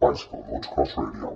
Bicycle Motocross Radio.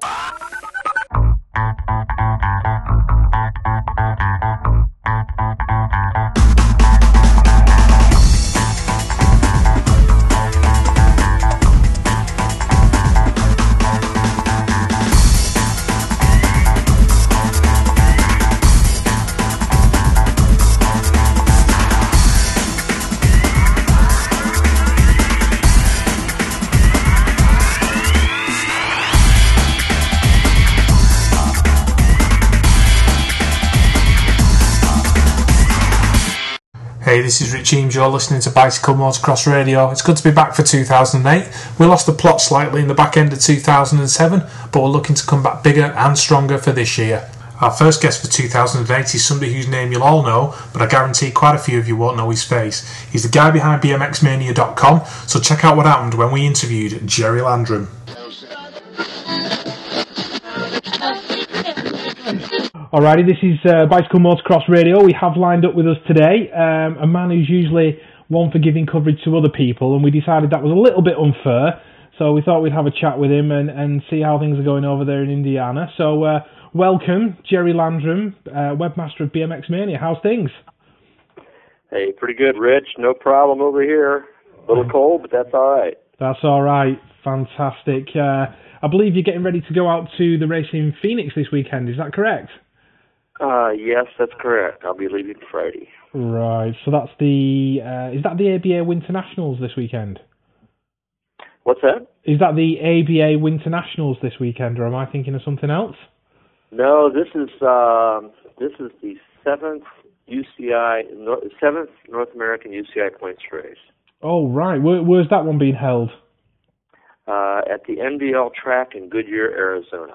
Hey, this is Rich Eames. You're listening to Bicycle Motocross Radio. It's good to be back for 2008. We lost the plot slightly in the back end of 2007, but we're looking to come back bigger and stronger for this year. Our first guest for 2008 is somebody whose name you'll all know, but I guarantee quite a few of you won't know his face. He's the guy behind BMXMania.com, so check out what happened when we interviewed Jerry Landrum. Alrighty, this is uh, Bicycle Motocross Radio. We have lined up with us today um, a man who's usually one for giving coverage to other people, and we decided that was a little bit unfair. So we thought we'd have a chat with him and, and see how things are going over there in Indiana. So uh, welcome, Jerry Landrum, uh, webmaster of BMX Mania. How's things? Hey, pretty good, Rich. No problem over here. A little cold, but that's all right. That's all right. Fantastic. Uh, I believe you're getting ready to go out to the race in Phoenix this weekend. Is that correct? Uh, yes, that's correct. I'll be leaving Friday. Right. So that's the uh, is that the ABA Winter Nationals this weekend? What's that? Is that the ABA Winter Nationals this weekend, or am I thinking of something else? No, this is um, this is the seventh UCI seventh North American UCI points race Oh, right. Where, where's that one being held? uh, at the NBL track in Goodyear, Arizona.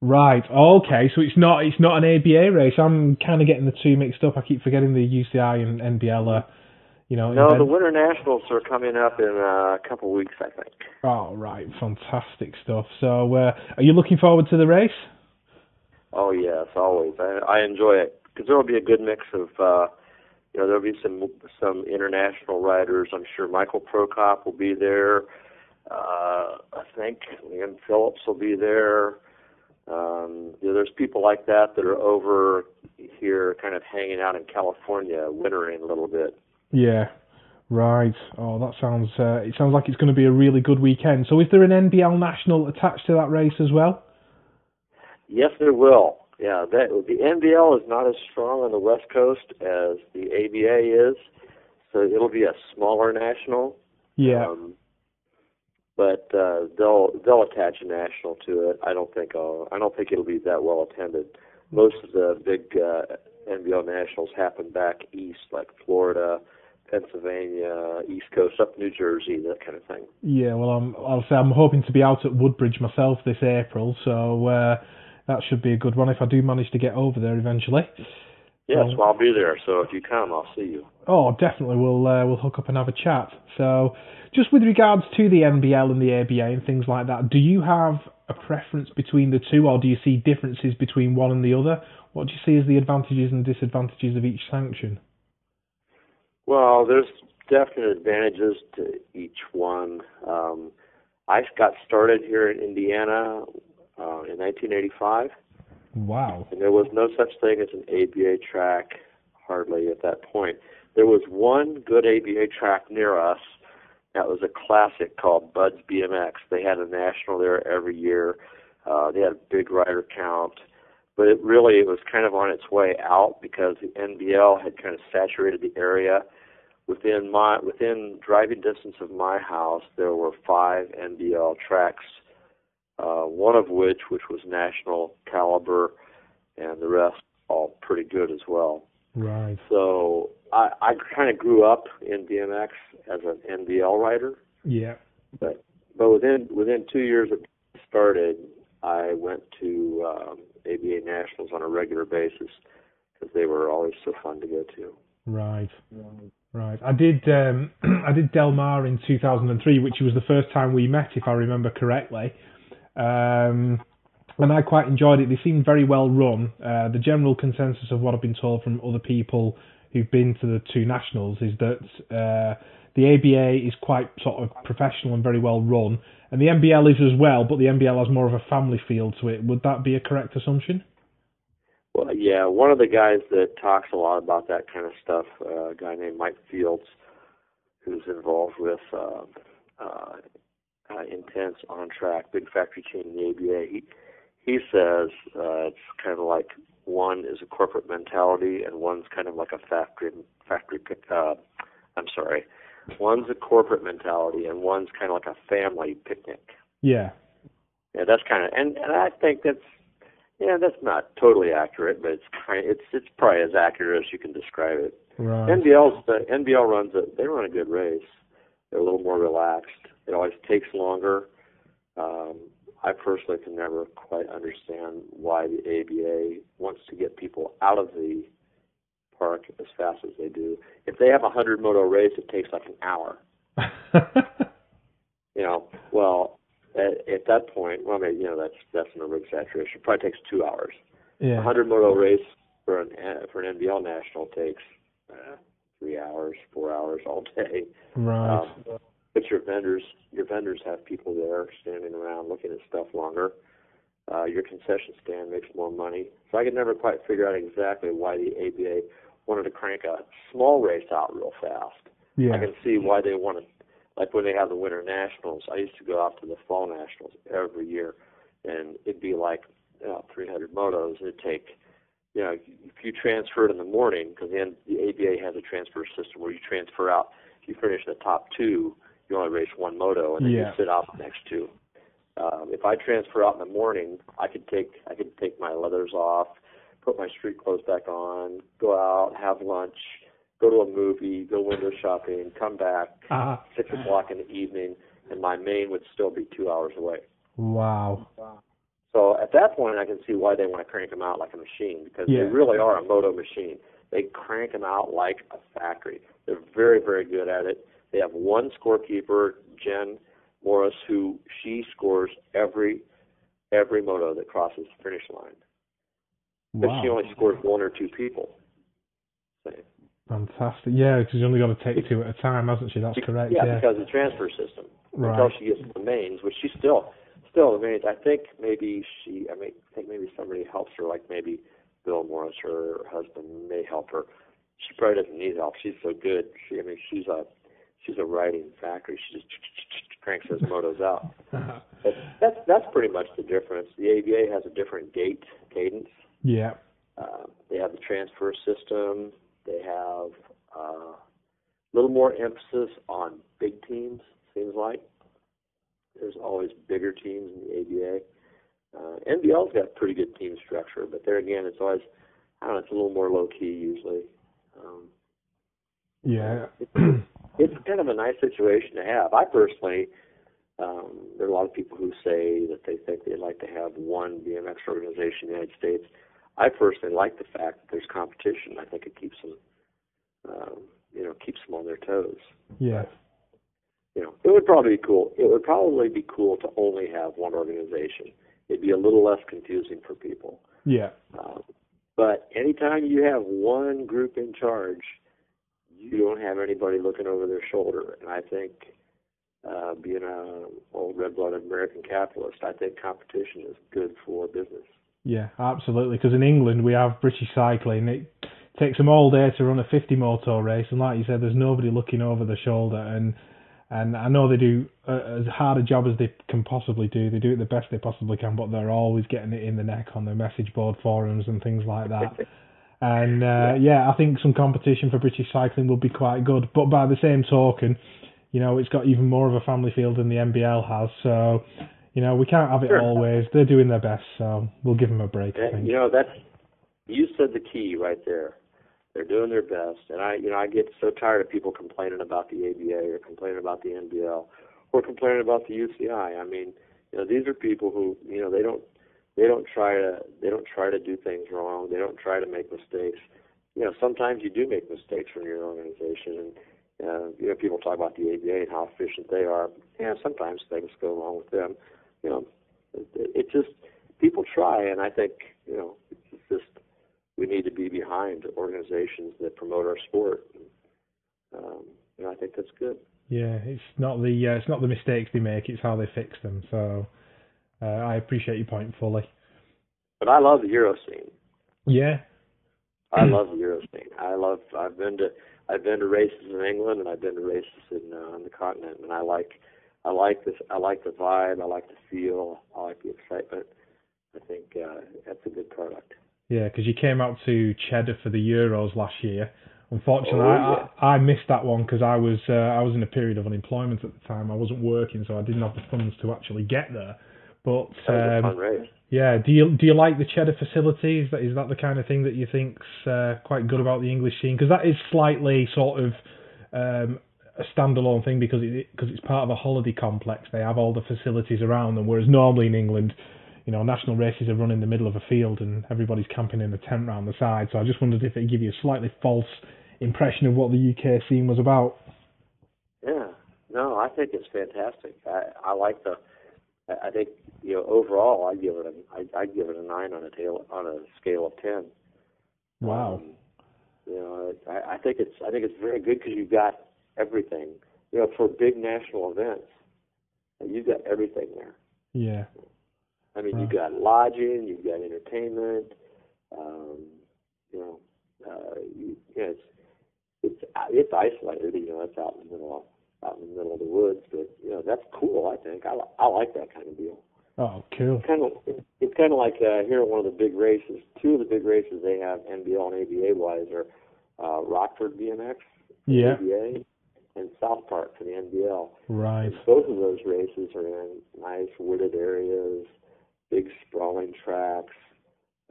Right. Okay. So it's not it's not an ABA race. I'm kind of getting the two mixed up. I keep forgetting the UCI and NBL. Are, you know. No, event- the Winter Nationals are coming up in uh, a couple weeks, I think. Oh, right. Fantastic stuff. So, uh, are you looking forward to the race? Oh yes, always. I, I enjoy it because there will be a good mix of, uh, you know, there'll be some some international riders. I'm sure Michael Prokop will be there. Uh, I think Liam Phillips will be there. Um, you know, there's people like that that are over here, kind of hanging out in California, wintering a little bit. Yeah. Right. Oh, that sounds. Uh, it sounds like it's going to be a really good weekend. So, is there an NBL national attached to that race as well? Yes, there will. Yeah, that the NBL is not as strong on the West Coast as the ABA is, so it'll be a smaller national. Yeah. Um, but uh, they'll they'll attach a national to it. I don't think I'll, I don't think it'll be that well attended. Most of the big uh, NBL nationals happen back east, like Florida, Pennsylvania, East Coast, up New Jersey, that kind of thing. Yeah. Well, I'm. I'll say I'm hoping to be out at Woodbridge myself this April, so uh, that should be a good one if I do manage to get over there eventually. Yes, well, I'll be there. So if you come, I'll see you. Oh, definitely. We'll uh, we'll hook up and have a chat. So, just with regards to the NBL and the ABA and things like that, do you have a preference between the two, or do you see differences between one and the other? What do you see as the advantages and disadvantages of each sanction? Well, there's definite advantages to each one. Um, I got started here in Indiana uh, in 1985, Wow. and there was no such thing as an ABA track hardly at that point. There was one good ABA track near us. That was a classic called Bud's BMX. They had a national there every year. Uh, they had a big rider count, but it really it was kind of on its way out because the NBL had kind of saturated the area. Within my within driving distance of my house, there were five NBL tracks, uh, one of which which was national caliber, and the rest all pretty good as well. Right. So I, I kind of grew up in BMX as an NBL rider, Yeah. but but within within two years of started, I went to um, ABA nationals on a regular basis because they were always so fun to go to. Right. Right. I did. Um, I did Del Mar in 2003, which was the first time we met, if I remember correctly. Um, and I quite enjoyed it. They seemed very well run. Uh, the general consensus of what I've been told from other people who've been to the two nationals is that uh, the ABA is quite sort of professional and very well run, and the NBL is as well, but the NBL has more of a family feel to it. Would that be a correct assumption? Well, yeah, one of the guys that talks a lot about that kind of stuff, uh, a guy named Mike Fields, who's involved with uh, uh, uh, Intense on track, big factory chain in the ABA. He he says uh, it's kind of like one is a corporate mentality and one's kind of like a factory factory. Uh, I'm sorry, one's a corporate mentality and one's kind of like a family picnic. Yeah. Yeah, that's kind of and and I think that's yeah, that's not totally accurate, but it's kind of, it's it's probably as accurate as you can describe it. Right. NBL's the NBL runs a they run a good race. They're a little more relaxed. It always takes longer. Um, I personally can never quite understand why the ABA wants to get people out of the park as fast as they do. If they have a hundred moto race, it takes like an hour. you know, well, at, at that point, well, maybe you know that's that's an exaggeration. It probably takes two hours. yeah. A hundred moto race for an for an NBL national takes uh, three hours, four hours all day. Right. Um, but your vendors, your vendors have people there standing around looking at stuff longer. Uh, your concession stand makes more money. So I could never quite figure out exactly why the ABA wanted to crank a small race out real fast. yeah. I can see why they wanted, like when they have the winter nationals. I used to go out to the fall nationals every year, and it'd be like you know, 300 motos. It'd take, you know, if you transferred in the morning, because the, the ABA has a transfer system where you transfer out. If you finish the top two, you only race one moto, and then Yeah. you sit out the next two. Um, if I transfer out in the morning, I could take I could take my leathers off, put my street clothes back on, go out, have lunch, go to a movie, go window shopping, come back Uh, six o'clock in the evening, and my main would still be two hours away. wow. So at that point, I can see why they want to crank them out like a machine because Yeah. they really are a moto machine. They crank them out like a factory. They're very, very good at it. They have one scorekeeper, Jen Morris, who she scores every every moto that crosses the finish line. But Wow. she only scores one or two people. So, Fantastic. Yeah, because you only got to take two at a time, hasn't she? That's correct. Yeah, Yeah. because of the transfer system. Right. Until she gets to the mains, which she's still still the mains. I think maybe she I mean I think maybe somebody helps her, like maybe Bill Morris, her husband may help her. She probably doesn't need help. She's so good. She I mean she's a she's a writing factory. She just cranks those motos out. But that's that's pretty much the difference. The ABA has a different gate cadence. yeah. Uh, they have the transfer system. They have uh, a little more emphasis on big teams. Seems like there's always bigger teams in the ABA. Uh, NBL's got pretty good team structure, but there again, it's always I don't know. It's a little more low key usually. Um, Yeah. it's, it's kind of a nice situation to have. I personally, um, there are a lot of people who say that they think they'd like to have one BMX organization in the United States. I personally like the fact that there's competition. I think it keeps them, um, you know, keeps them on their toes. yeah. You know, it would probably be cool. It would probably be cool to only have one organization. It'd be a little less confusing for people. Yeah. Um, but anytime you have one group in charge, you don't have anybody looking over their shoulder. And I think, uh, being a old red-blooded American capitalist, I think competition is good for business. Yeah, absolutely. Because in England we have British Cycling. It takes them all day to run a 50 motor race, and like you said, there's nobody looking over the shoulder. And and I know they do as hard a job as they can possibly do. They do it the best they possibly can, but they're always getting it in the neck on their message board forums and things like that. And uh, yeah, I think some competition for British cycling will be quite good. But by the same token, you know, it's got even more of a family field than the NBL has. So, you know, we can't have it Sure. always. They're doing their best, so we'll give them a break. I And, think. you know, that's you said the key right there. They're doing their best, and I, you know, I get so tired of people complaining about the ABA or complaining about the NBL or complaining about the UCI. I mean, you know, these are people who, you know, they don't, they don't try to, they don't try to do things wrong. They don't try to make mistakes. You know, sometimes you do make mistakes from your organization, and uh, you know, people talk about the ABA and how efficient they are. Yeah, sometimes things go wrong with them. You know, it, it just people try, and I think you know, it's just we need to be behind organizations that promote our sport. Um, and I think that's good. Yeah, it's not the uh, it's not the mistakes they make; it's how they fix them. So uh, I appreciate your point fully. But I love the Euro scene. Yeah, I love the Euro scene. I love. I've been to I've been to races in England and I've been to races in uh, on the continent, and I like I like this. I like the vibe. I like the feel. I like the excitement. I think uh, that's a good product. Yeah, because you came out to Cheddar for the Euros last year. Unfortunately, Oh, yeah. I, I missed that one because I was uh, I was in a period of unemployment at the time. I wasn't working, so I didn't have the funds to actually get there. But That was a um, yeah, do you do you like the Cheddar facility? Is that is that the kind of thing that you think's uh, quite good about the English scene? Because that is slightly sort of um, a standalone thing because it because it's part of a holiday complex. They have all the facilities around them, whereas normally in England, you know, national races are run in the middle of a field and everybody's camping in a tent round the side. So I just wondered if it'd give you a slightly false impression of what the UK scene was about. Yeah. No, I think it's fantastic. I I like the. I think you know overall I give it a I I give it a nine on a tail on a scale of ten. Wow. Um, you know, I, I think it's I think it's very good because you've got everything. You know, for big national events, you've got everything there. Yeah. I mean, you've got lodging, you've got entertainment. Um, you know, uh, you, you know, it's it's it's isolated. You know, it's out in the middle of out in the middle of the woods, but you know that's cool. I think I I like that kind of deal. Oh, cool. Kind of, it's kind of like uh, here at one of the big races. Two of the big races they have NBL and ABA wise are uh, Rockford BMX, Yeah. ABA, and South Park for the NBL. Right. Both of those races are in nice wooded areas, big sprawling tracks.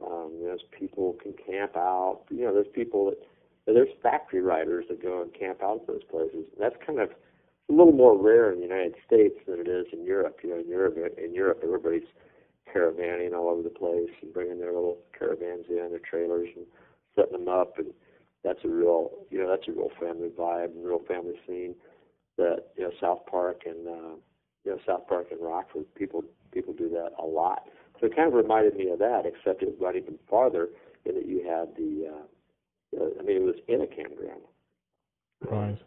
Um, there's people can camp out. You know, there's people that there's factory riders that go and camp out at those places. That's kind of a little more rare in the United States than it is in Europe. You know, in Europe, in Europe, everybody's caravanning all over the place and bringing their little caravans in, their trailers, and setting them up. And that's a real, you know, that's a real family vibe and real family scene. That you know, South Park and uh, you know, South Park and Rockford, people people do that a lot. So it kind of reminded me of that, except it went even farther in that you had the. Uh, uh, I mean, it was in a campground. Right.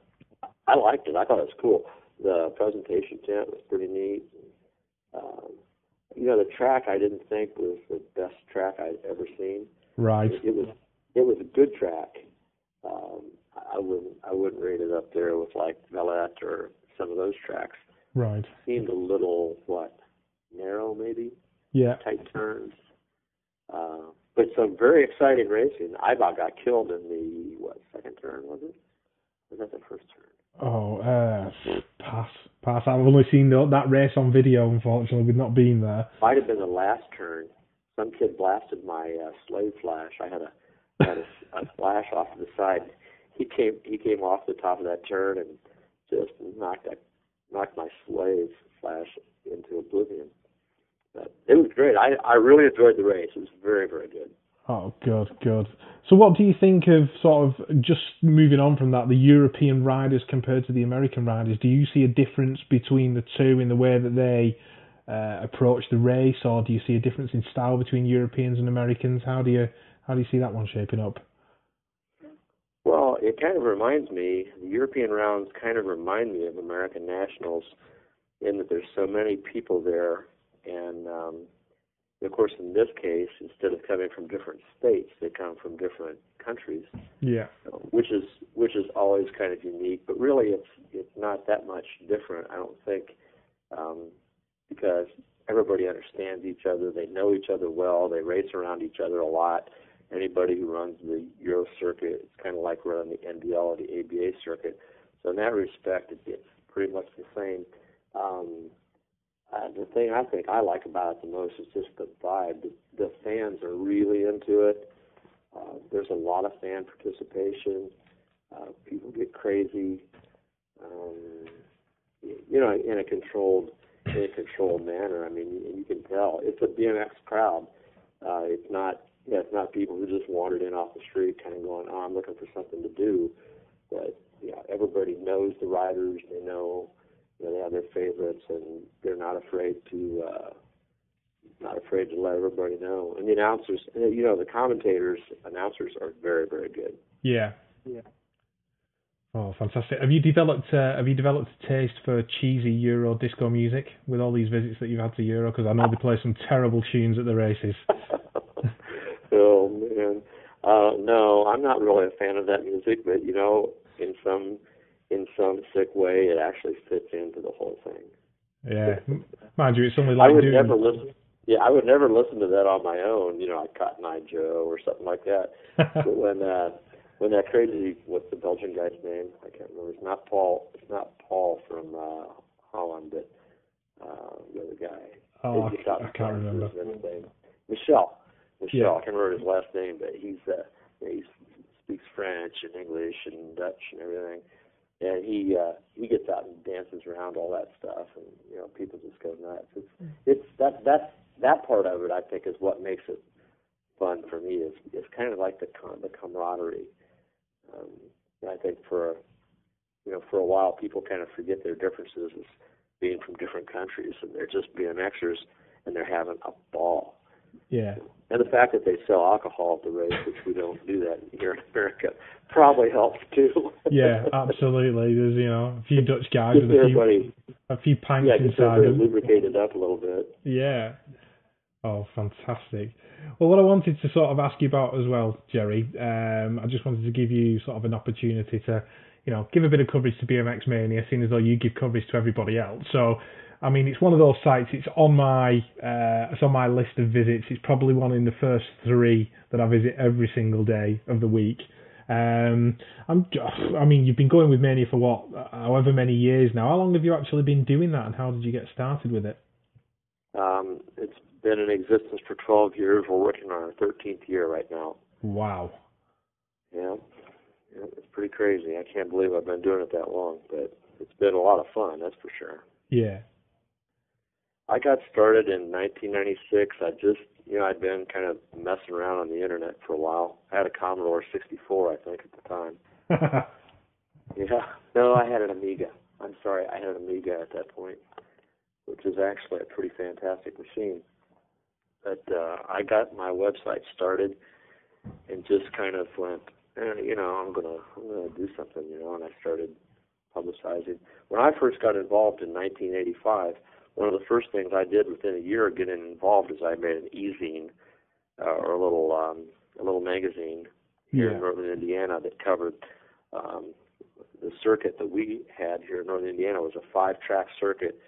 I liked it. I thought it was cool. The presentation tent was pretty neat. Um, you know, the track I didn't think was the best track I'd ever seen. Right. It, it was it was a good track. Um, I wouldn't I wouldn't rate it up there with like Velette or some of those tracks. Right. Seemed a little what narrow maybe Yeah. tight turns. Uh, but some very exciting racing. I about got killed in the what second turn was it? Was that the first turn? Oh, uh, pass, pass. I've only seen the, that race on video, unfortunately, We've not been there. Might have been the last turn. Some kid blasted my uh, slave flash. I had a had a, a flash off to the side. He came he came off the top of that turn and just knocked that knocked my slave flash into oblivion. But it was great. I I really enjoyed the race. It was very very good. Oh, good, good. So, what do you think of sort of just moving on from that, the European riders compared to the American riders? Do you see a difference between the two in the way that they uh, approach the race, or do you see a difference in style between Europeans and Americans? How do you how do you see that one shaping up? Well, it kind of reminds me, the European rounds kind of remind me of American Nationals in that there's so many people there. And um, of course, in this case, instead of coming from different states, they come from different countries, Yeah. which is which is always kind of unique. But really, it's it's not that much different, I don't think, um, because everybody understands each other. They know each other well. They race around each other a lot anybody who runs the Euro circuit, it's kind of like running the NBL or the ABA circuit. So in that respect, it, it's pretty much the same. Um, uh, the thing I think I like about it the most is just the vibe. The, the fans are really into it. Uh, there's a lot of fan participation. Uh, people get crazy. Um, you know, in a controlled, in a controlled manner. I mean, you, you can tell it's a BMX crowd. Uh, it's not yeah, it's not people who just wandered in off the street, kind of going, "Oh, I'm looking for something to do." But yeah, everybody knows the riders. They know, you know, they have their favorites, and they're not afraid to, uh, not afraid to let everybody know. And the announcers, you know, the commentators, announcers are very, very good. Yeah. Yeah. Oh, fantastic! Have you developed uh, Have you developed a taste for cheesy Euro disco music with all these visits that you've had to Euro? Because I know they play some terrible tunes at the races. oh man, uh, no, I'm not really a fan of that music, but you know, in some in some sick way, it actually fits into the whole thing. Yeah, mind you, it's only like I would doing. never listen. Yeah, I would never listen to that on my own. You know, like Cotton Eye Joe or something like that. but when uh, when that crazy, what's the Belgian guy's name? I can't remember. It's not Paul. It's not Paul from uh, Holland, but uh, the other guy. oh, I, I can't remember. and everything. Michelle. Michelle. Yeah. I can't remember his last name, but he's uh, he speaks French and English and Dutch and everything. And he uh, he gets out and dances around all that stuff, and you know people just go nuts. It's it's that that that part of it I think is what makes it fun for me. Is it's kind of like the com- the camaraderie. Um, and I think for you know for a while people kind of forget their differences as being from different countries, and they're just BMXers, and they're having a ball. Yeah, And the fact that they sell alcohol at the race, which we don't do that here in America, probably helps too. yeah, absolutely. There's you know a few Dutch guys with a few a few pints yeah, inside them. lubricated up a little bit. Yeah. Oh, fantastic. Well, what I wanted to sort of ask you about as well, Jerry, um, I just wanted to give you sort of an opportunity to, you know, give a bit of coverage to BMX Mania, seeing as though you give coverage to everybody else. So, I mean, it's one of those sites. It's on my, uh, it's on my list of visits. It's probably one in the first three that I visit every single day of the week. Um, I'm, I mean, you've been going with Mania for what, however many years now. How long have you actually been doing that, and how did you get started with it? Um, it's been in existence for 12 years. We're working on our 13th year right now. Wow. Yeah, yeah it's pretty crazy. I can't believe I've been doing it that long, but it's been a lot of fun, that's for sure. Yeah. I got started in 1996. I just, you know, I'd been kind of messing around on the internet for a while. I had a Commodore 64, I think, at the time. Yeah. No, I had an Amiga. I'm sorry, I had an Amiga at that point, which is actually a pretty fantastic machine. But uh, I got my website started and just kind of went, eh, you know, I'm gonna, I'm gonna do something, you know, and I started publicizing. When I first got involved in 1985, one of the first things I did within a year of getting involved is I made an e-zine uh, or a little, um, a little magazine here Yeah. in northern Indiana that covered um, the circuit that we had here in northern Indiana it was a five-track circuit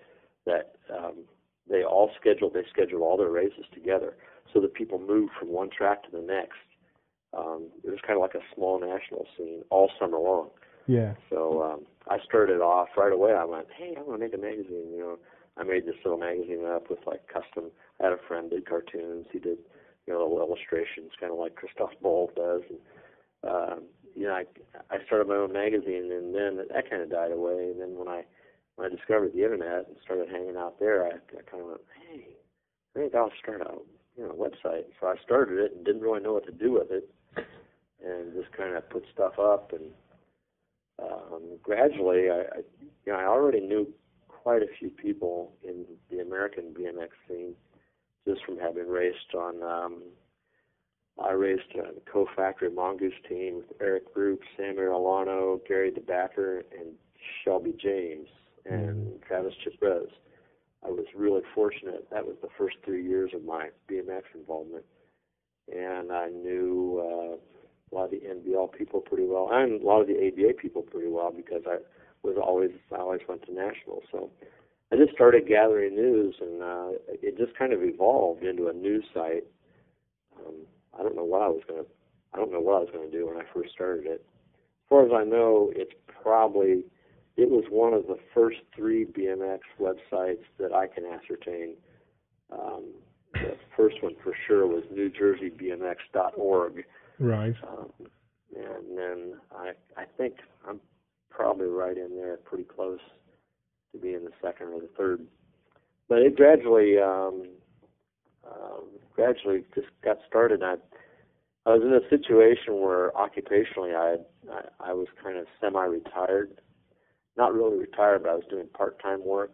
that um, they all scheduled. They scheduled all their races together so that people moved from one track to the next. Um, it was kind of like a small national scene all summer long. Yeah. So um, I started off right away. I went, hey, I'm gonna make a magazine. You know, I made this little magazine up with like custom. I had a friend did cartoons. He did, you know, little illustrations, kind of like Christoph Boll does. And um, you know, I I started my own magazine, and then that kind of died away. And then when I when I discovered the internet and started hanging out there, I, I kind of went, hey, I think I'll start a you know website. So I started it and didn't really know what to do with it, and just kind of put stuff up and um, gradually, I, I, you know, I already knew quite a few people in the American BMX scene just from having raced on. Um, I raced on the co-factory Mongoose team with Eric Rupe, Sam Arellano, Gary DeBacker, and Shelby James and Travis Chipres. I was really fortunate. That was the first three years of my BMX involvement, and I knew. Uh, a lot of the NBL people pretty well, and a lot of the ABA people pretty well because I was always I always went to nationals. So I just started gathering news, and uh, it just kind of evolved into a news site. Um, I don't know what I was gonna I don't know what I was gonna do when I first started it. As far as I know, it's probably it was one of the first three BMX websites that I can ascertain. Um, the first one for sure was NewJerseyBMX.org. Right. Um, and then I I think I'm probably right in there, pretty close to being the second or the third. But it gradually um, um, gradually just got started. I I was in a situation where occupationally I I, I was kind of semi-retired, not really retired, but I was doing part-time work,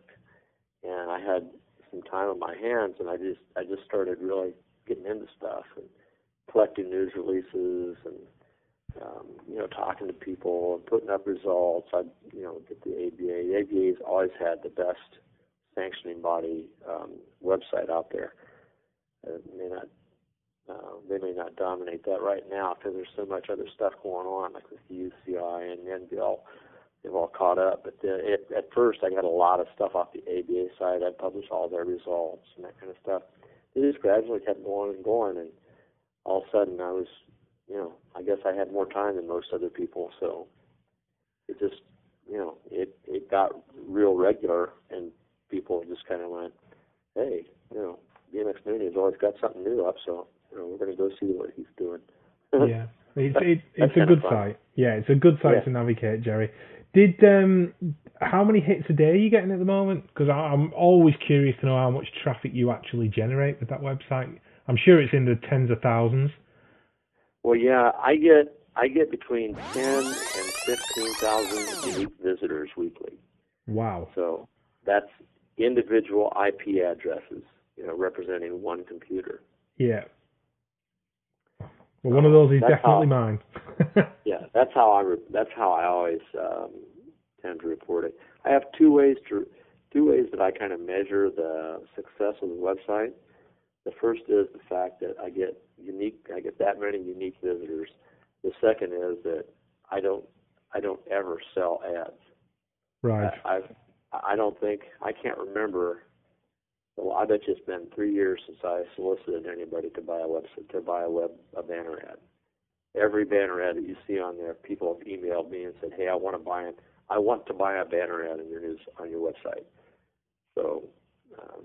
and I had some time on my hands, and I just I just started really getting into stuff and collecting news releases and um, you know, talking to people and putting up results. I, you know, get the ABA. The ABA's always had the best sanctioning body um, website out there. It may not, uh, they may not dominate that right now because there's so much other stuff going on, like with the UCI and the NBL. They've all caught up. But the, it, at first, I got a lot of stuff off the ABA side. I'd publish all their results and that kind of stuff. It just gradually kept going and going, and all of a sudden, I was you know, I guess I had more time than most other people, so it just, you know, it it got real regular, and people just kind of went, hey, you know, BMX Mania's always got something new up, so you know, we're going to go see what he's doing. yeah, it's it, it's a good site. Yeah, it's a good site yeah. to navigate, Jerry. Did um, how many hits a day are you getting at the moment? Because I'm always curious to know how much traffic you actually generate with that website. I'm sure it's in the tens of thousands. Well, yeah, I get I get between ten and fifteen thousand unique visitors weekly. Wow! So that's individual IP addresses, you know, representing one computer. Yeah. Well, one of those is definitely how, mine. yeah, that's how I re- that's how I always um, tend to report it. I have two ways to two ways that I kind of measure the success of the website. The first is the fact that I get unique. I get that many unique visitors. The second is that I don't I don't ever sell ads. Right. I, I've I don't think I can't remember. Well, I bet you it's been three years since I solicited anybody to buy a website to buy a web a banner ad. Every banner ad that you see on there, people have emailed me and said, "Hey, I want to buy it. I want to buy a banner ad in your news on your website." So, um,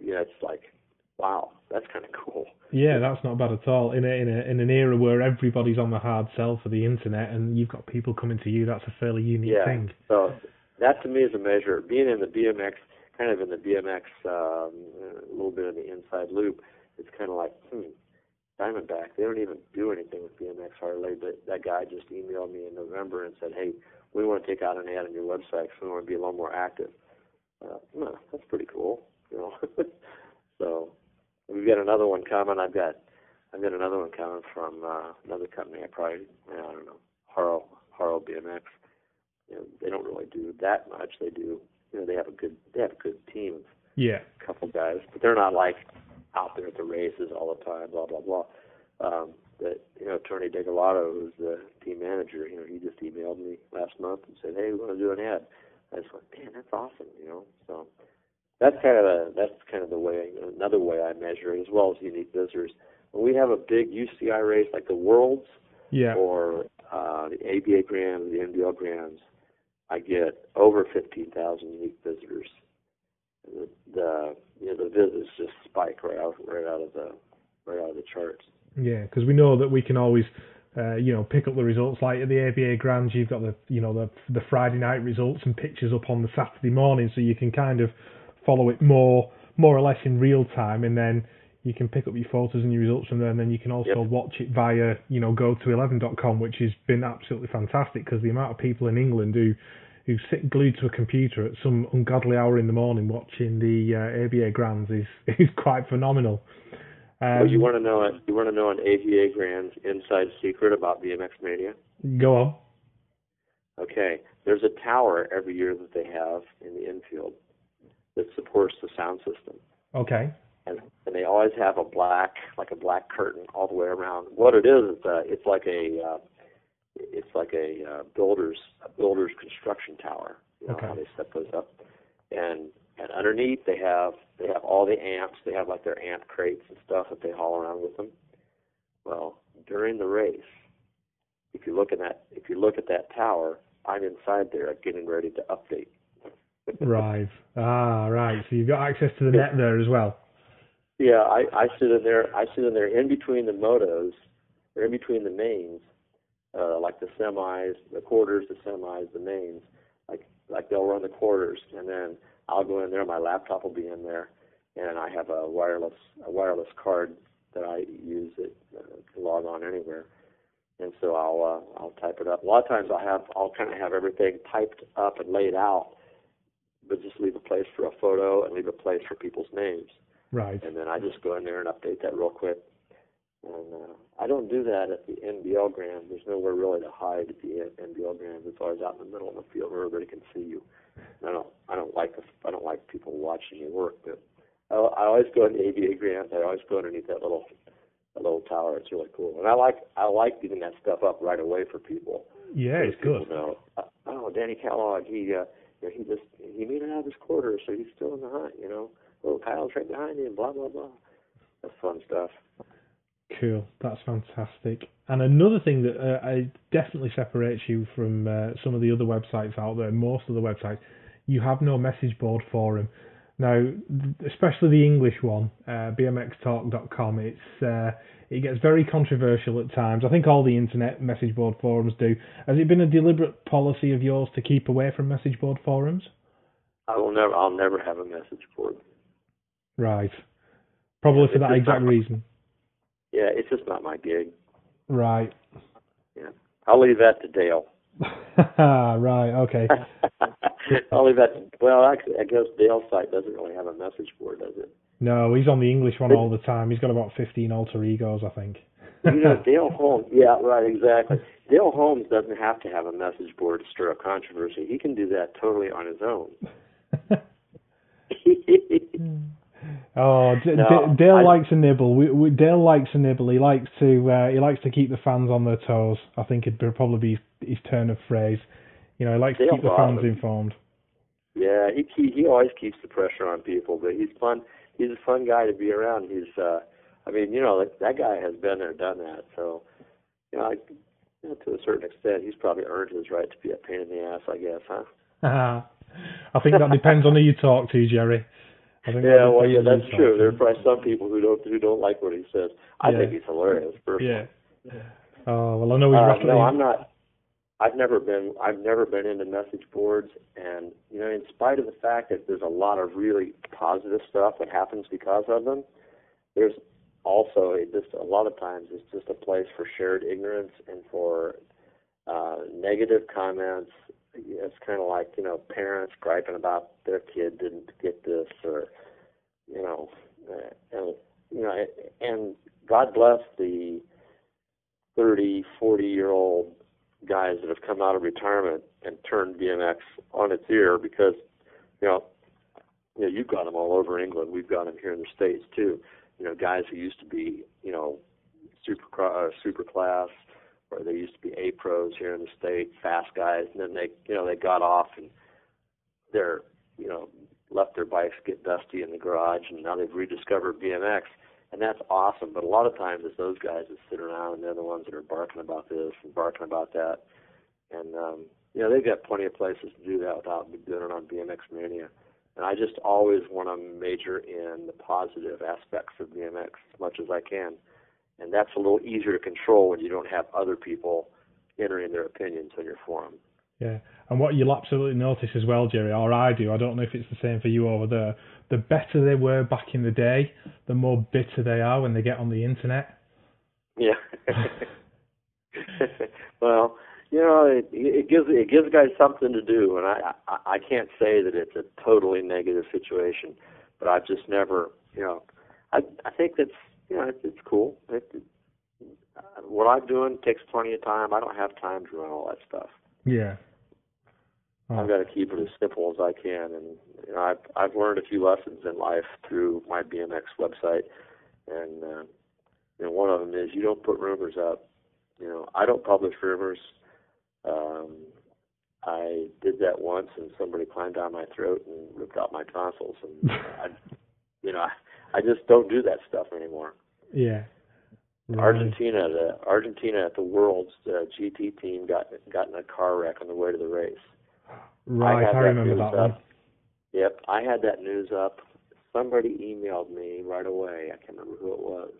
yeah, it's like wow, that's kind of cool. Yeah, that's not bad at all. In a, in a in an era where everybody's on the hard sell for the internet, and you've got people coming to you, that's a fairly unique yeah. thing. So that to me is a measure. Being in the BMX, kind of in the BMX, um, a little bit in the inside loop, it's kind of like, hmm, Diamondback. They don't even do anything with BMX hardly. But that guy just emailed me in November and said, hey, we want to take out an ad on your website because we want to be a little more active. Uh, well, that's pretty cool, you know. so we've got another one coming. I've got I've got another one coming from uh, another company. I probably I don't know Haro Haro BMX. You know, they don't really do that much. They do you know they have a good they have a good team. Yeah. A couple guys, but they're not like out there at the races all the time. Blah blah blah. Um, but you know Tony Degalado, who's the team manager, you know he just emailed me last month and said, hey, we want to do an ad. I just went, man, that's awesome. You know, so that's kind of a that's kind of the way another way I measure it as well as unique visitors. When we have a big UCI race like the Worlds yeah. or uh, the ABA Grands, the NBL Grands, I get over fifteen thousand unique visitors. The, the you know the visits just spike right out right out of the right out of the charts. Yeah, because we know that we can always. Uh, you know, pick up the results like at the ABA Grand, You've got the, you know, the the Friday night results and pictures up on the Saturday morning, so you can kind of follow it more more or less in real time, and then you can pick up your photos and your results from there, and then you can also yep. watch it via you know go to 11.com, which has been absolutely fantastic because the amount of people in England who who sit glued to a computer at some ungodly hour in the morning watching the uh, ABA Grands is is quite phenomenal. Um, well, you want to know it? You want to know an ABA Grands inside secret about BMX Mania? Go on. Okay, there's a tower every year that they have in the infield that supports the sound system. Okay. And, and they always have a black, like a black curtain all the way around. What it is, it's, uh, it's like a, uh, it's like a uh, builder's, a builder's construction tower. You know okay. how they set those up, and and underneath they have they have all the amps. They have like their amp crates and stuff that they haul around with them. Well, during the race, if you look at that, if you look at that tower, I'm inside there getting ready to update right. Ah, right. So you've got access to the net there as well. Yeah, I, I sit in there. I sit in there in between the motos, or in between the mains, uh, like the semis, the quarters, the semis, the mains. Like like they'll run the quarters, and then I'll go in there. My laptop will be in there, and I have a wireless a wireless card that I use it uh, to log on anywhere. And so I'll uh, I'll type it up. A lot of times I'll have I'll kind of have everything typed up and laid out but just leave a place for a photo and leave a place for people's names. Right. And then I just go in there and update that real quick. And uh, I don't do that at the NBL Grand. There's nowhere really to hide at the NBL Grand. It's always out in the middle of the field where everybody can see you. And I don't I don't like the, I don't like people watching you work, but I, I always go in the ABA Grand. I always go underneath that little that little tower. It's really cool, and I like I like getting that stuff up right away for people. Yeah, it's people good. Know, uh, oh, Danny Kellogg, he uh, he just he made it out of his quarter, so he's still in the hunt. You know, oh Kyle's right behind him. Blah blah blah. That's fun stuff. Cool, that's fantastic. And another thing that uh, I definitely separates you from uh, some of the other websites out there, most of the websites, you have no message board forum. Now, especially the English one, uh, bmxtalk.com, it's uh, it gets very controversial at times. I think all the internet message board forums do. Has it been a deliberate policy of yours to keep away from message board forums? I will never. I'll never have a message board. Right. Probably Yeah, for that exact not- reason. Yeah, it's just not my gig. Right. Yeah, I'll leave that to Dale. right. Okay. I'll that. Well, actually, I guess Dale's site doesn't really have a message board, does it? No, he's on the English one all the time. He's got about 15 alter egos, I think. You know, Dale Holmes. Yeah, right, exactly. Dale Holmes doesn't have to have a message board to stir up controversy. He can do that totally on his own. Hmm. Oh, D- No, D- Dale I- likes a nibble. We, we, Dale likes a nibble. He likes to uh, he likes to keep the fans on their toes. I think it'd probably be his turn of phrase. You know, he likes to keep the fans informed. yeah, he he he always keeps the pressure on people, but he's fun. He's a fun guy to be around. He's, uh I mean, you know, that, that guy has been there, done that. So, you know, I, you know, to a certain extent, he's probably earned his right to be a pain in the ass, I guess, huh? I think that depends on who you talk to, Jerry. I think that Yeah, well, yeah, that's true. talk There are probably some people who don't who don't like what he says. I Yeah. think he's hilarious. Personally. Yeah. Oh well, I know he's Uh, roughly. no, I'm not. I've never been. I've never been into message boards, and you know, in spite of the fact that there's a lot of really positive stuff that happens because of them, there's also a, just a lot of times it's just a place for shared ignorance and for uh, negative comments. It's kind of like you know parents griping about their kid didn't get this, or you know, uh, and you know, and God bless the 30, 40 year old guys that have come out of retirement and turned BMX on its ear because, you know, you know, you've got them all over England. We've got them here in the states too. You know, guys who used to be, you know, super uh, super class, or they used to be A pros here in the states, fast guys, and then they, you know, they got off and they're, you know, left their bikes get dusty in the garage, and now they've rediscovered BMX and that's awesome. But a lot of times it's those guys that sit around and they're the ones that are barking about this and barking about that. And um, you know, they've got plenty of places to do that without doing it on BMX Mania. And I just always want to major in the positive aspects of BMX as much as I can. And that's a little easier to control when you don't have other people entering their opinions on your forum. Yeah, and what you'll absolutely notice as well, Jerry, or I do, I don't know if it's the same for you over there. The better they were back in the day, the more bitter they are when they get on the internet. Yeah. well, you know, it, it gives it gives guys something to do, and I, I I can't say that it's a totally negative situation, but I've just never, you know, I I think that's you know it's, it's cool. It, it, uh, what I'm doing takes plenty of time. I don't have time to run all that stuff. Yeah. Oh, I've got to keep it as simple as I can, and you know, I've I've learned a few lessons in life through my BMX website, and uh, you know, one of them is you don't put rumors up. You know, I don't publish rumors. Um, I did that once, and somebody climbed down my throat and ripped out my tonsils, and I, you know, I, I just don't do that stuff anymore. yeah. Right. Argentina, the Argentina at the Worlds uh, GT team got got in a car wreck on the way to the race. Right, I that remember that one. up. Yep, I had that news up. Somebody emailed me right away. I can't remember who it was.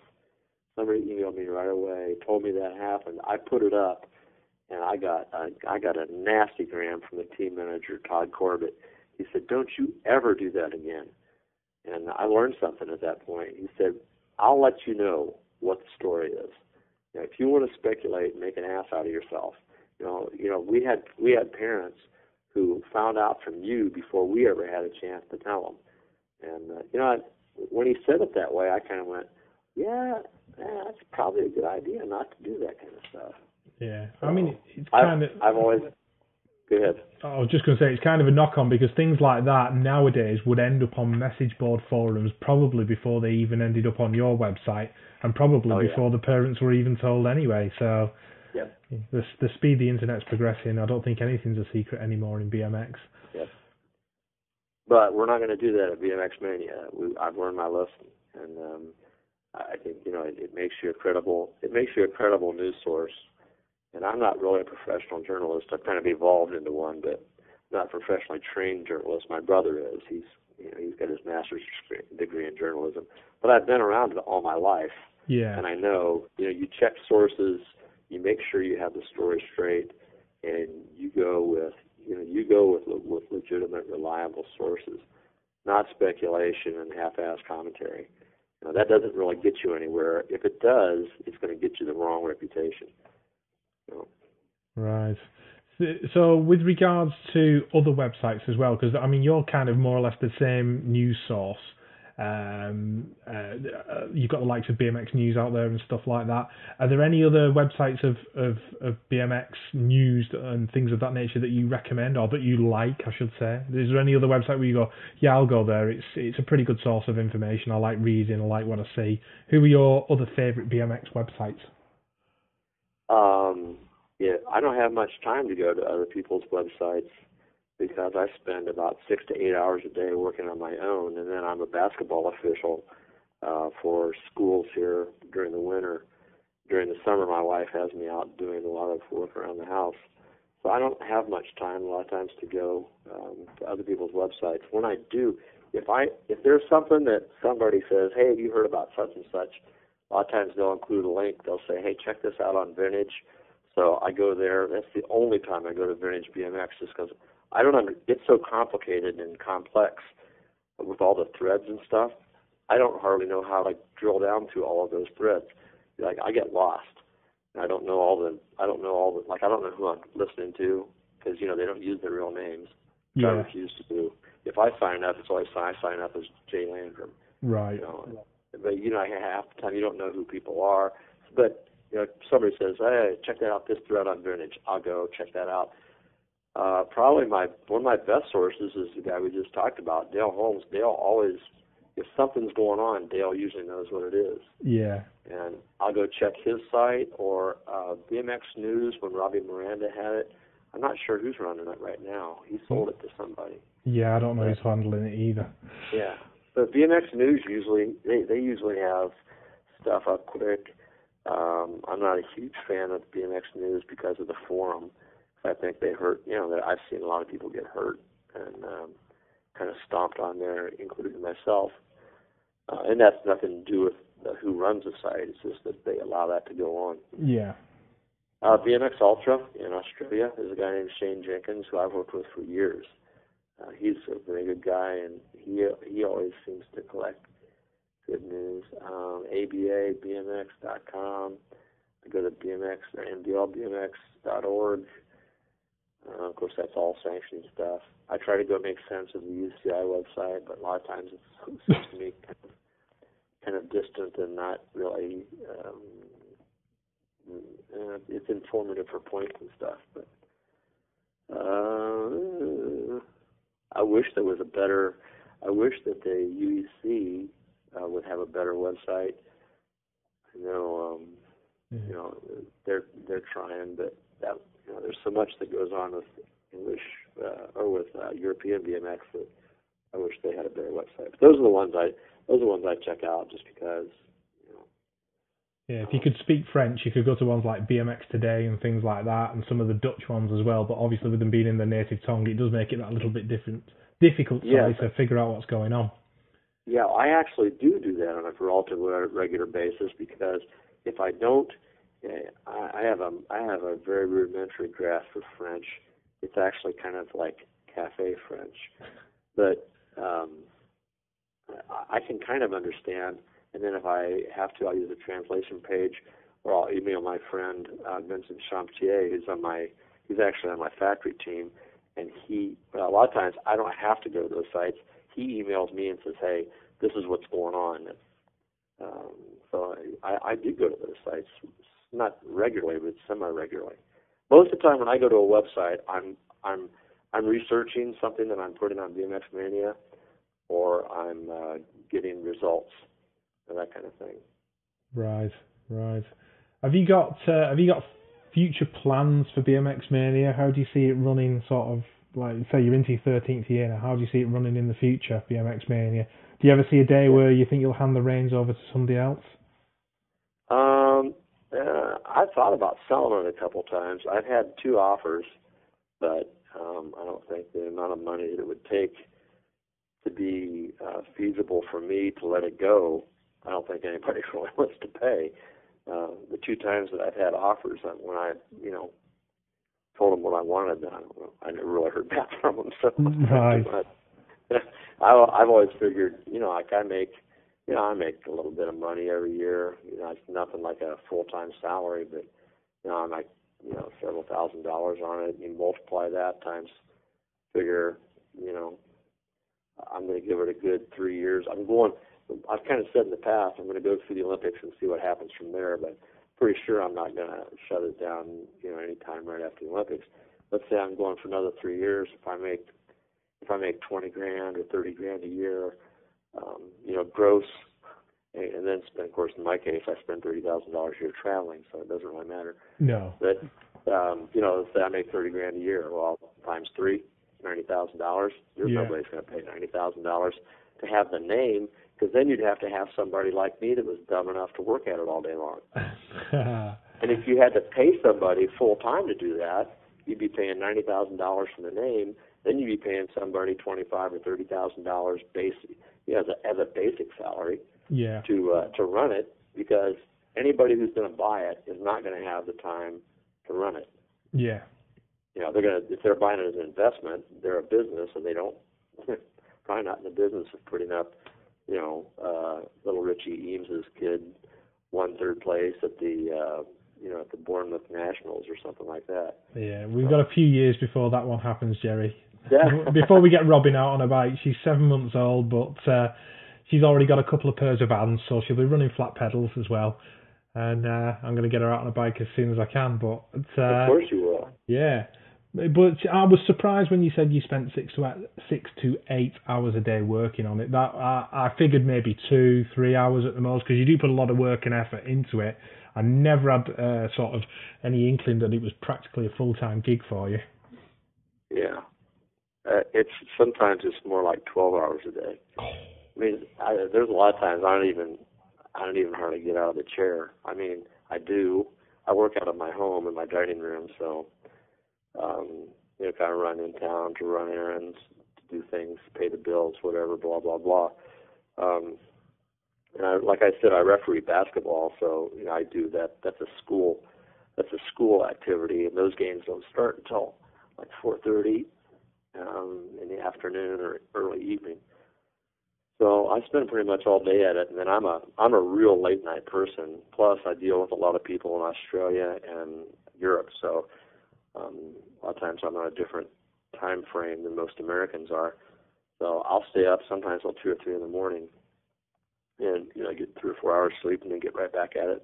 Somebody emailed me right away, told me that happened. I put it up, and I got I, I got a nasty gram from the team manager Todd Corbitt. He said, "Don't you ever do that again." And I learned something at that point. He said, "I'll let you know what the story is. You know, if you want to speculate and make an ass out of yourself, you know, you know, we had we had parents who found out from you before we ever had a chance to tell them. And uh, you know, I, when he said it that way, I kind of went, yeah, yeah, that's probably a good idea not to do that kind of stuff. Yeah, I mean, it's I've, of. I've always. Go ahead. I was just going to say it's kind of a knock on because things like that nowadays would end up on message board forums probably before they even ended up on your website and probably Oh, yeah. before the parents were even told anyway. So Yep. the the speed the internet's progressing, I don't think anything's a secret anymore in BMX. But we're not going to do that at BMX Mania. We, I've learned my lesson, and um, I I think you know it, it makes you a credible. It makes you a credible news source. And I'm not really a professional journalist. I've kind of evolved into one, but not professionally trained journalist. My brother is. He's you know he's got his master's degree in journalism. But I've been around it all my life, Yeah, and I know you know you check sources, you make sure you have the story straight, and you go with you know you go with with legitimate, reliable sources, not speculation and half-ass commentary. You know, that doesn't really get you anywhere. If it does, it's going to get you the wrong reputation. Right. So, with regards to other websites as well, because I mean you're kind of more or less the same news source. Um, uh, you've got the likes of BMX News out there and stuff like that. Are there any other websites of, of, of BMX news and things of that nature that you recommend or that you like, I should say? Is there any other website where you go, yeah, I'll go there. It's it's a pretty good source of information. I like reading. I like what I see. Who are your other favourite BMX websites? Um, yeah, I don't have much time to go to other people's websites because I spend about six to eight hours a day working on my own, and then I'm a basketball official uh, for schools here during the winter. During the summer, my wife has me out doing a lot of work around the house, so I don't have much time a lot of times to go um, to other people's websites. When I do, if I if there's something that somebody says, "Hey, have you heard about such and such?" A lot of times they'll include a link. They'll say, "Hey, check this out on Vintage." So I go there. That's the only time I go to Vintage BMX, just because I don't under. It's so complicated and complex with all the threads and stuff. I don't hardly know how to drill down to all of those threads. Like I get lost. And I don't know all the. I don't know all the. Like I don't know who I'm listening to because you know they don't use their real names. which I refuse to do. If I sign up, it's always I sign up as Jay Landrum. right. You know, but you know, half the time you don't know who people are. But you know, somebody says, "Hey, check that out. This thread on Vintage." I'll go check that out. Uh, probably my one of my best sources is the guy we just talked about, Dale Holmes. Dale always, if something's going on, Dale usually knows what it is, Yeah, and I'll go check his site or uh, BMX News when Robbie Miranda had it. I'm not sure who's running it right now. He sold it to somebody. yeah. I don't know who's handling it either. Yeah, but BMX News usually they they usually have stuff up quick. Um, I'm not a huge fan of BMX News because of the forum. I think they hurt. You know, I've seen a lot of people get hurt and um, kind of stomped on there, including myself. Uh, and that's nothing to do with uh, who runs the site. It's just that they allow that to go on. Yeah, Uh, BMX Ultra in Australia is a guy named Shane Jenkins who I've worked with for years. Uh, he's a very good guy, and he he always seems to collect good news. Um, ABA BMX.com. I go to BMX or MDLBMX.org. Uh, of course, that's all sanctioned stuff. I try to go make sense of the UCI website, but a lot of times it seems to me kind of, kind of distant and not really. Um, uh, it's informative for points and stuff, but uh, I wish there was a better. I wish that the UEC uh, would have a better website. I know, um, Yeah. you know, they're they're trying, but that you know, there's so much that goes on with English uh, or with uh, European BMX that I wish they had a better website. But those are the ones I those are the ones I check out just because. Yeah, if you could speak French, you could go to ones like BMX Today and things like that, and some of the Dutch ones as well. But obviously, with them being in their native tongue, it does make it that little bit different, difficult, Yeah. to figure out what's going on. Yeah, I actually do do that on a relatively regular basis because if I don't, eh, I I have a I have a very rudimentary grasp of French. It's actually kind of like cafe French, but um, I can kind of understand. And then if I have to, I'll use a translation page, or I'll email my friend uh, Vincent Champtier, who's on my he's actually on my factory team, and he a lot of times I don't have to go to those sites he emails me and says, "Hey, this is what's going on." Um, so I, I do go to those sites, not regularly, but semi-regularly. Most of the time, when I go to a website, I'm I'm I'm researching something that I'm putting on BMX Mania, or I'm uh, getting results and that kind of thing. Right, right. Have you got uh, have you got future plans for BMX Mania? How do you see it running? Sort of like say you're into your thirteenth year now. How do you see it running in the future, BMX Mania? Do you ever see a day where you think you'll hand the reins over to somebody else? Um, uh, I've thought about selling it a couple times. I've had two offers, but um, I don't think the amount of money that it would take to be uh, feasible for me to let it go, I don't think anybody really wants to pay. Uh, the two times that I've had offers, uh, when I, you know, told them what I wanted, I, don't know, I never really heard back from them. So, right. I, I've always figured, you know, like I make, you know, I make a little bit of money every year. You know, it's nothing like a full time salary, but you know, I make, you know, several thousand dollars on it. You multiply that times, figure, you know, I'm going to give it a good three years. I'm going. I've kind of said in the past I'm going to go through the Olympics and see what happens from there, but pretty sure I'm not going to shut it down, you know, anytime right after the Olympics. Let's say I'm going for another three years. If I make if I make 20 grand or 30 grand a year, um, you know, gross, and, and then spend, of course, in my case, I spend thirty thousand dollars a year traveling, so it doesn't really matter. No. But um, you know, say I make 30 grand a year, well, times three, ninety thousand dollars. There's Yeah. nobody's going to pay ninety thousand dollars to have the name, because then you'd have to have somebody like me that was dumb enough to work at it all day long. And if you had to pay somebody full time to do that, you'd be paying ninety thousand dollars for the name. Then you'd be paying somebody twenty five or thirty thousand dollars basic, you know, as a, as a basic salary yeah. to uh, to run it, because anybody who's going to buy it is not going to have the time to run it. Yeah. You know, they're going to if they're buying it as an investment, they're a business, and they don't probably not in the business of putting up, you know, uh, little Richie Eames's kid won third place at the uh, you know at the Bournemouth Nationals or something like that. Yeah. We've got a few years before that one happens, Jerry. Yeah. before we get Robin out on a bike, she's seven months old, but uh, she's already got a couple of pairs of hands, so she'll be running flat pedals as well. And uh, I'm going to get her out on a bike as soon as I can. But uh, of course you will. yeah, but I was surprised when you said you spent six to eight, six to eight hours a day working on it. That I, I figured maybe two, three hours at the most because you do put a lot of work and effort into it. I never had uh, sort of any inkling that it was practically a full time gig for you. Yeah. Uh, it's sometimes it's more like 12 hours a day. I mean, I, there's a lot of times I don't even I don't even hardly get out of the chair. I mean, I do. I work out of my home in my dining room, so um, you know, kind of run in town to run errands, to do things, pay the bills, whatever, blah blah blah. Um, and I, like I said, I referee basketball, so you know, I do that. That's a school. That's a school activity, and those games don't start until like 4:30 um, in the afternoon or early evening. So I spend pretty much all day at it, and then I'm a I'm a real late night person. Plus, I deal with a lot of people in Australia and Europe, so um, a lot of times I'm on a different time frame than most Americans are. So I'll stay up sometimes till two or three in the morning, and you know get three or four hours sleep, and then get right back at it.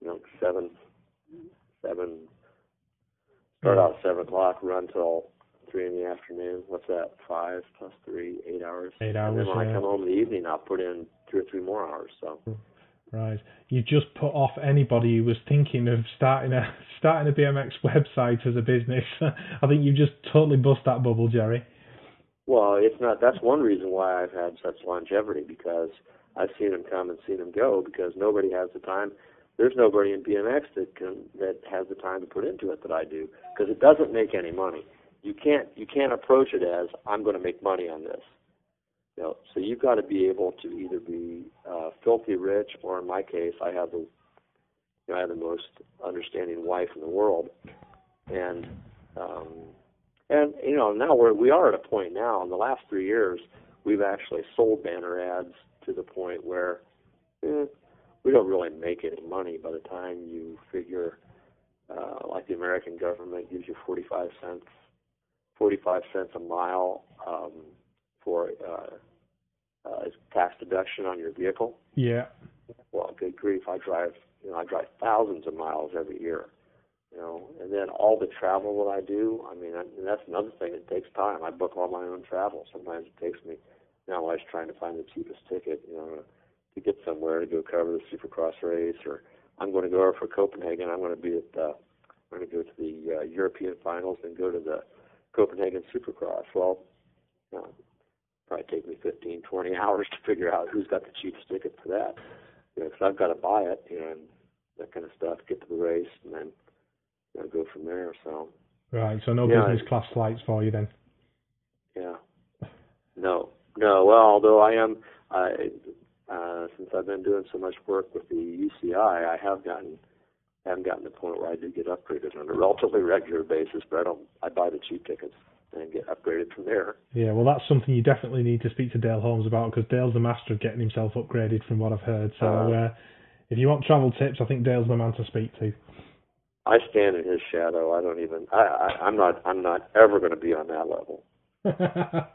You know, seven seven start out at seven o'clock, run till three in the afternoon. What's that? Five plus three, eight hours. Eight hours. And then when I come home in the evening, I'll put in two or three more hours. So Right. You just put off anybody who was thinking of starting a starting a BMX website as a business. I think you just totally bust that bubble, Jerry. Well, it's not. That's one reason why I've had such longevity because I've seen them come and seen them go because nobody has the time. There's nobody in BMX that can that has the time to put into it that I do because it doesn't make any money. You can't you can't approach it as I'm going to make money on this. You know, so you've got to be able to either be uh, filthy rich or in my case, I have the you know, I have the most understanding wife in the world, and um, and you know now we're we are at a point now in the last three years we've actually sold banner ads to the point where eh, we don't really make any money by the time you figure uh, like the American government gives you 45 cents 45 cents a mile um, for uh, uh, tax deduction on your vehicle Yeah. well, good grief, I drive, you know, I drive thousands of miles every year, you know, and then all the travel that I do. I mean, and that's another thing. It takes time. I book all my own travel. Sometimes it takes me. Now I was trying to find the cheapest ticket, you know, to get somewhere to go cover the Supercross race, or I'm going to go over for Copenhagen. I'm going to be at, uh, I'm going to go to the uh, European finals and go to the Copenhagen Supercross. Well, you know, probably take me 15, 20 hours to figure out who's got the cheapest ticket for that. You know, because I've got to buy it and that kind of stuff, get to the race, and then you know, go from there. So. Right. So no Yeah, business class flights for you then. Yeah. No, no. Well, although I am, I, uh, since I've been doing so much work with the UCI, I have gotten, I haven't gotten to the point where I do get upgraded on a relatively regular basis. But I don't. I buy the cheap tickets and get upgraded from there. Yeah, well, that's something you definitely need to speak to Dale Holmes about because Dale's the master of getting himself upgraded, from what I've heard. So, Uh-huh. uh, if you want travel tips, I think Dale's the man to speak to. I stand in his shadow. I don't even. I, I I'm not. I'm not ever going to be on that level.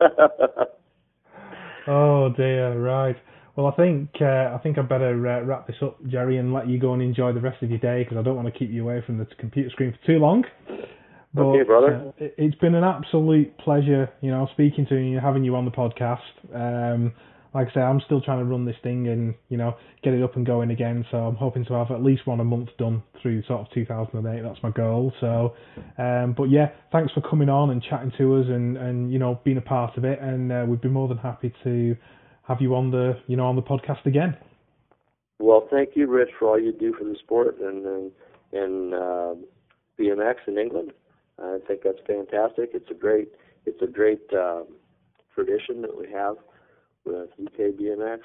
oh dear, right. Well, I think uh, I think I better uh, wrap this up, Jerry, and let you go and enjoy the rest of your day because I don't want to keep you away from the computer screen for too long. But, Okay, brother. uh, it- it's been an absolute pleasure, you know, speaking to you, having you on the podcast. Um, like I say, I'm still trying to run this thing and you know get it up and going again. So I'm hoping to have at least one a month done through sort of 2008. That's my goal. So, um, but yeah, thanks for coming on and chatting to us and and you know being a part of it. And uh, we'd be more than happy to have you on the you know on the podcast again. Well, thank you, Rich, for all you do for the sport and and, and uh, BMX in England. I think that's fantastic. It's a great it's a great um, tradition that we have with UK BMX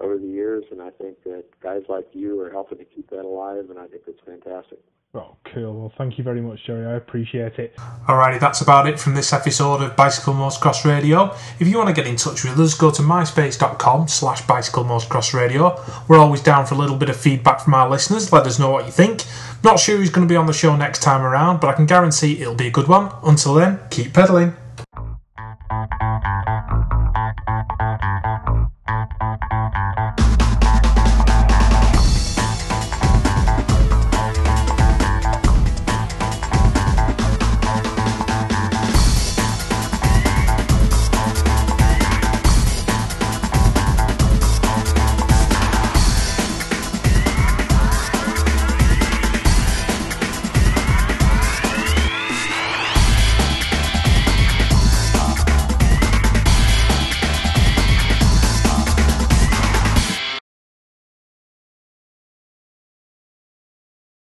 over the years, and I think that guys like you are helping to keep that alive, and I think it's fantastic. Oh, cool. Well, thank you very much, Jerry. I appreciate it. Alrighty, that's about it from this episode of Bicycle Motocross Radio. If you want to get in touch with us, go to myspace.com slash bicycle motocross radio. We're always down for a little bit of feedback from our listeners. Let us know what you think. Not sure who's going to be on the show next time around, but I can guarantee it'll be a good one. Until then, keep pedaling.